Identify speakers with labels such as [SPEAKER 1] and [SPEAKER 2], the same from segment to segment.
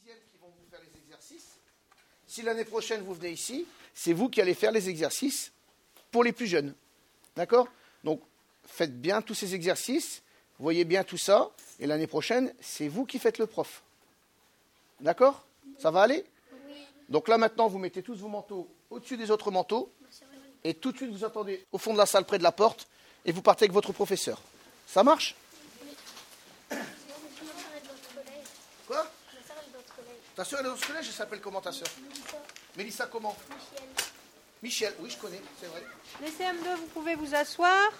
[SPEAKER 1] sixièmes qui vont vous faire les exercices. Si l'année prochaine vous venez ici, c'est vous qui allez faire les exercices pour les plus jeunes. D'accord? Donc faites bien tous ces exercices, voyez bien tout ça, et l'année prochaine, c'est vous qui faites le prof. D'accord? Ça va aller? Oui. Donc là maintenant, vous mettez tous vos manteaux au-dessus des autres manteaux, et tout de suite vous attendez au fond de la salle près de la porte, et vous partez avec votre professeur. Ça marche? Ta soeur est dans ce collège, elle s'appelle comment ta soeur Mélissa. Mélissa comment Michel. Michel, oui je connais, c'est vrai.
[SPEAKER 2] Les CM2, vous pouvez vous asseoir.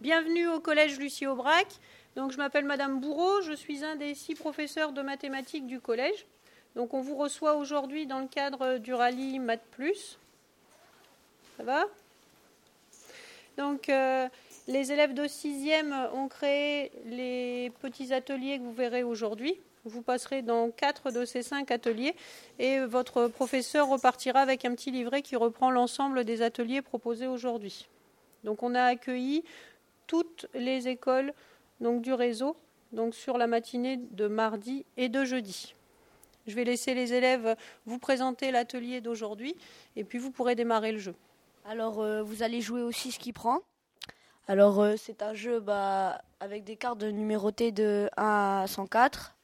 [SPEAKER 2] Bienvenue au collège Lucie Aubrac. Donc je m'appelle Madame Bourreau, je suis un des six professeurs de mathématiques du collège. Donc on vous reçoit aujourd'hui dans le cadre du rallye Math Plus. Ça va? Donc euh, les élèves de 6e ont créé les petits ateliers que vous verrez aujourd'hui. Vous passerez dans quatre de ces cinq ateliers et votre professeur repartira avec un petit livret qui reprend l'ensemble des ateliers proposés aujourd'hui. Donc on a accueilli toutes les écoles donc, du réseau donc sur la matinée de mardi et de jeudi. Je vais laisser les élèves vous présenter l'atelier d'aujourd'hui et puis vous pourrez démarrer le jeu.
[SPEAKER 3] Alors euh, vous allez jouer aussi ce qui prend. Alors euh, c'est un jeu bah, avec des cartes numérotées de 1 à 104.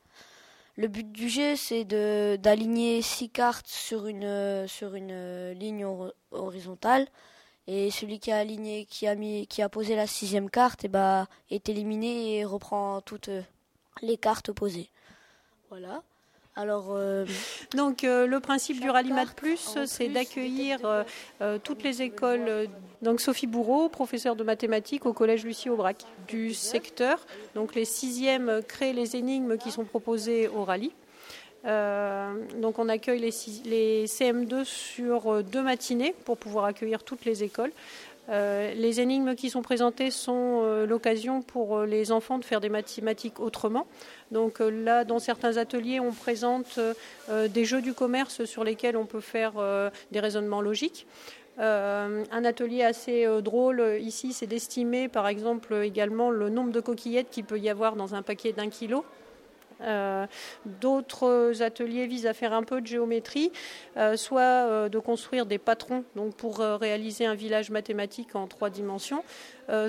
[SPEAKER 3] Le but du jeu c'est d'aligner 6 cartes sur une, sur une ligne horizontale. Et celui qui a aligné, qui a, mis, qui a posé la sixième carte, et eh bah, est éliminé et reprend toutes les cartes posées. Voilà.
[SPEAKER 2] Alors, euh, Donc euh, le principe du Rallye Math Plus, c'est d'accueillir euh, toutes les écoles. Donc Sophie Bourreau, professeure de mathématiques au collège Lucie Aubrac du secteur. Donc les sixièmes créent les énigmes qui sont proposées au rallye. donc on accueille les, les, CM2 sur deux matinées pour pouvoir accueillir toutes les écoles. Les énigmes qui sont présentées sont l'occasion pour les enfants de faire des mathématiques autrement. Donc euh, là, dans certains ateliers, on présente euh, des jeux du commerce sur lesquels on peut faire euh, des raisonnements logiques. un atelier assez drôle ici, c'est d'estimer par exemple également le nombre de coquillettes qu'il peut y avoir dans un paquet d'un kilo. D'autres ateliers visent à faire un peu de géométrie, soit de construire des patrons donc pour réaliser un village mathématique en trois dimensions,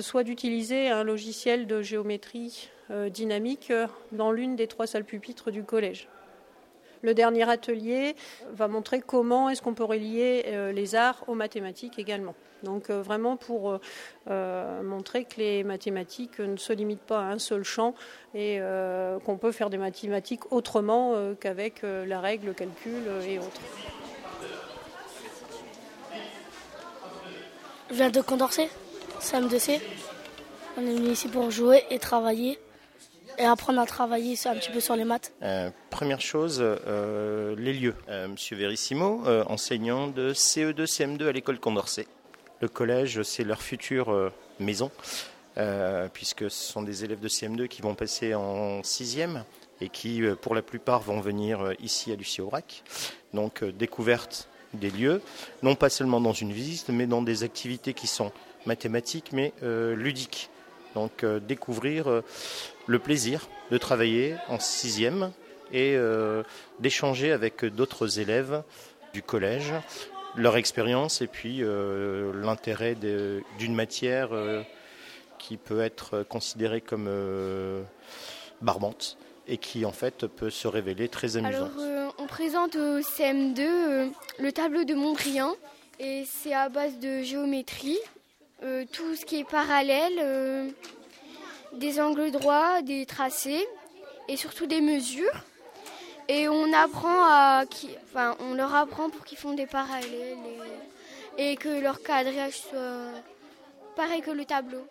[SPEAKER 2] soit d'utiliser un logiciel de géométrie euh, dynamique euh, dans l'une des trois salles pupitres du collège. Le dernier atelier va montrer comment est-ce qu'on peut relier euh, les arts aux mathématiques également. Donc vraiment pour montrer que les mathématiques ne se limitent pas à un seul champ et qu'on peut faire des mathématiques autrement qu'avec la règle, le calcul et autres.
[SPEAKER 4] Je viens de Condorcet, CM2C. On est venu ici pour jouer et travailler et apprendre à travailler un petit peu sur les maths
[SPEAKER 5] euh, Première chose, euh, les lieux. Euh, Monsieur Verissimo, enseignant de CE2, CM2 à l'école Condorcet. Le collège, c'est leur future maison, puisque ce sont des élèves de CM2 qui vont passer en sixième et qui, pour la plupart, vont venir ici à Lucie Aubrac. Donc, découverte des lieux, non pas seulement dans une visite, mais dans des activités qui sont mathématiques, mais ludiques. Donc, découvrir le plaisir de travailler en sixième et euh, d'échanger avec d'autres élèves du collège, leur expérience et puis euh, l'intérêt d'une matière euh, qui peut être considérée comme barbante et qui en fait peut se révéler très amusante.
[SPEAKER 6] Alors on présente au CM2 le tableau de Mondrian et c'est à base de géométrie, tout ce qui est parallèle des angles droits, des tracés et surtout des mesures. Et on apprend à, on leur apprend pour qu'ils font des parallèles et, et que leur cadrage soit pareil que le tableau.